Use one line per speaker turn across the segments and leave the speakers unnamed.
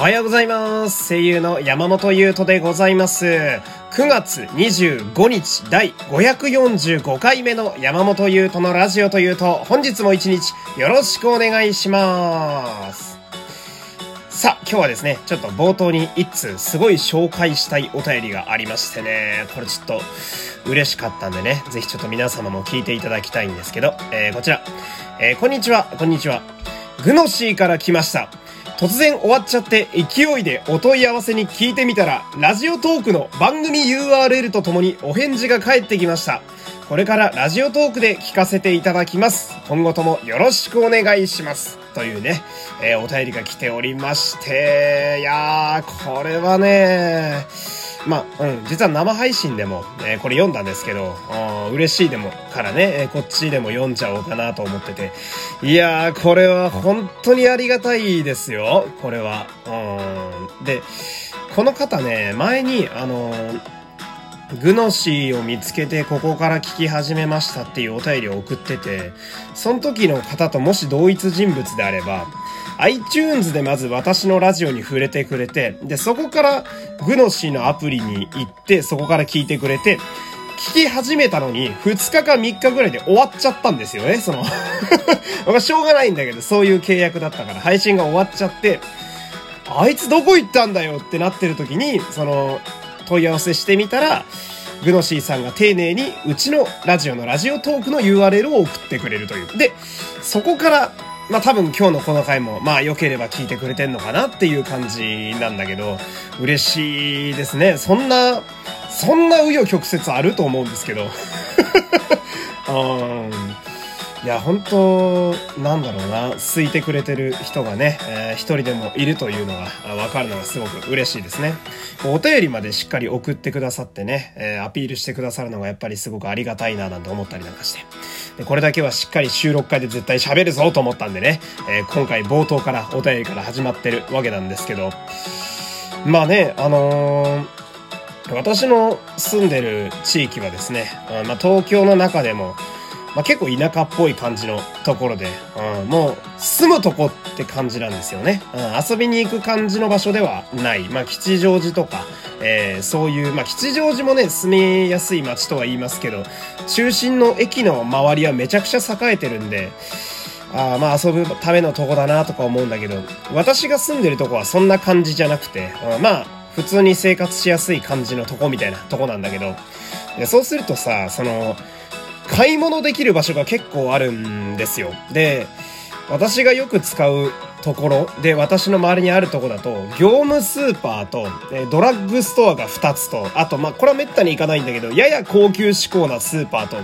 おはようございます。声優の山本優斗でございます。9月25日第545回目の山本優斗のラジオというと、本日も一日よろしくお願いします。さあ、今日はですね、ちょっと冒頭に一通すごい紹介したいお便りがありましてね、これちょっと嬉しかったんでね、ぜひちょっと皆様も聞いていただきたいんですけど、えー、こちら、えー、こんにちは、こんにちは。グノシーから来ました。突然終わっちゃって勢いでお問い合わせに聞いてみたら、ラジオトークの番組 URL とともにお返事が返ってきました。これからラジオトークで聞かせていただきます。今後ともよろしくお願いします。というね、えー、お便りが来ておりまして、いやー、これはね、まあ、うん、実は生配信でも、えー、これ読んだんですけど、嬉しいでも、からね、えー、こっちでも読んじゃおうかなと思ってて。いやー、これは本当にありがたいですよ、これは。うん。で、この方ね、前に、あのー、グノシーを見つけてここから聞き始めましたっていうお便りを送ってて、その時の方ともし同一人物であれば、iTunes でまず私のラジオに触れてくれて、で、そこからグノシーのアプリに行って、そこから聞いてくれて、聞き始めたのに、2日か3日ぐらいで終わっちゃったんですよね、その。しょうがないんだけど、そういう契約だったから、配信が終わっちゃって、あいつどこ行ったんだよってなってる時に、その、問い合わせしてみたら、グノシーさんが丁寧にうちのラジオのラジオトークの URL を送ってくれるという。で、そこから、まあ多分今日のこの回も、まあ良ければ聞いてくれてんのかなっていう感じなんだけど、嬉しいですね。そんな、そんな紆余曲折あると思うんですけど。うん。いや、本当なんだろうな、空いてくれてる人がね、えー、一人でもいるというのが分かるのがすごく嬉しいですね。お便りまでしっかり送ってくださってね、えー、アピールしてくださるのがやっぱりすごくありがたいななんて思ったりなんかして。でこれだけはしっかり収録会で絶対喋るぞと思ったんでね、えー、今回冒頭からお便りから始まってるわけなんですけど、まあね、あのー、私の住んでる地域はですね、まあ、東京の中でも、まあ、結構田舎っぽい感じのところで、うん、もう住むとこって感じなんですよね、うん。遊びに行く感じの場所ではない。まあ、吉祥寺とか、えー、そういう、まあ、吉祥寺もね、住みやすい街とは言いますけど、中心の駅の周りはめちゃくちゃ栄えてるんで、あまあ遊ぶためのとこだなとか思うんだけど、私が住んでるとこはそんな感じじゃなくて、うん、まあ、普通に生活しやすい感じのとこみたいなとこなんだけど、そうするとさ、その、買い物できる場所が結構あるんですよ。で、私がよく使うところで、私の周りにあるとこだと、業務スーパーと、ドラッグストアが2つと、あと、まあ、これはめったに行かないんだけど、やや高級志向なスーパーと、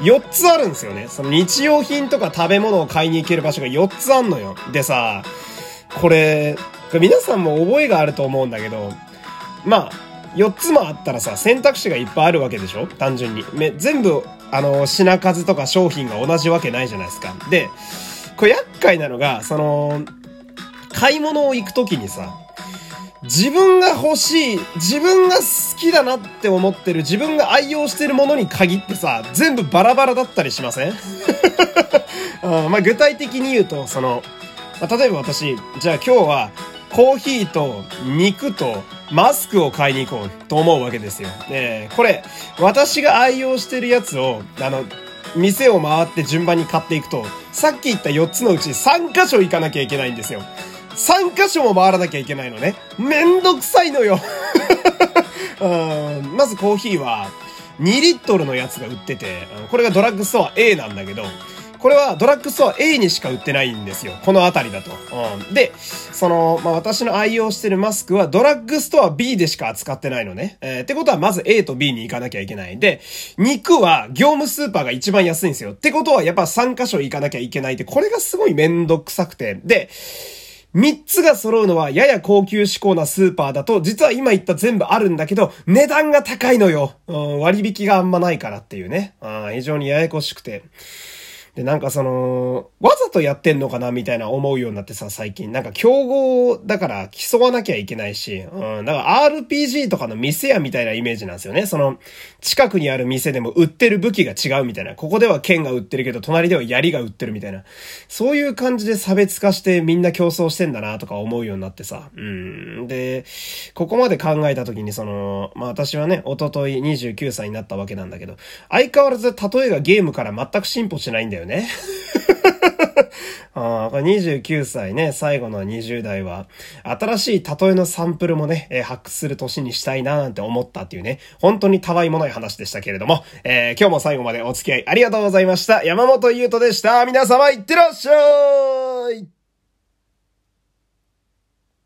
4つあるんですよね。その日用品とか食べ物を買いに行ける場所が4つあんのよ。でさ、これ、皆さんも覚えがあると思うんだけど、まあ、4つもあったらさ、選択肢がいっぱいあるわけでしょ？単純に。め、全部、あの、品数とか商品が同じわけないじゃないですか。で、これ厄介なのが、その、買い物を行くときにさ、自分が欲しい、自分が好きだなって思ってる、自分が愛用してるものに限ってさ、全部バラバラだったりしません？あ まあ、具体的に言うと、その、まあ、例えば私、じゃあ今日は、コーヒーと肉とマスクを買いに行こうと思うわけですよ。ねこれ、私が愛用してるやつを、あの、店を回って順番に買っていくと、さっき言った4つのうち3箇所行かなきゃいけないんですよ。3箇所も回らなきゃいけないのね。めんどくさいのよ うん。まずコーヒーは、2リットルのやつが売ってて、これがドラッグストア A なんだけど、これはドラッグストア A にしか売ってないんですよ。この辺りだと。うん。で、その、まあ、私の愛用してるマスクはドラッグストア B でしか扱ってないのね。えー、ってことはまず A と B に行かなきゃいけない。で、肉は業務スーパーが一番安いんですよ。ってことはやっぱ3箇所行かなきゃいけないって、これがすごいめんどくさくて。で、三つが揃うのはやや高級志向なスーパーだと、実は今言った全部あるんだけど、値段が高いのよ。うん、割引があんまないからっていうね。うん、非常にややこしくて。で、なんかその、わざとやってんのかなみたいな思うようになってさ、最近。なんか競合だから競わなきゃいけないし、うん、だから RPG とかの店屋みたいなイメージなんですよね。その、近くにある店でも売ってる武器が違うみたいな。ここでは剣が売ってるけど、隣では槍が売ってるみたいな。そういう感じで差別化してみんな競争してんだなとか思うようになってさ。うん。で、ここまで考えた時にその、まあ私はね、おととい29歳になったわけなんだけど、相変わらず例えがゲームから全く進歩しないんだよね。あこれ29歳ね、最後の20代は、新しい例えのサンプルもね、えー、発掘する年にしたいななんて思ったっていうね、本当にたわいもない話でしたけれども、えー、今日も最後までお付き合いありがとうございました。山本優斗でした。皆様いってらっしゃい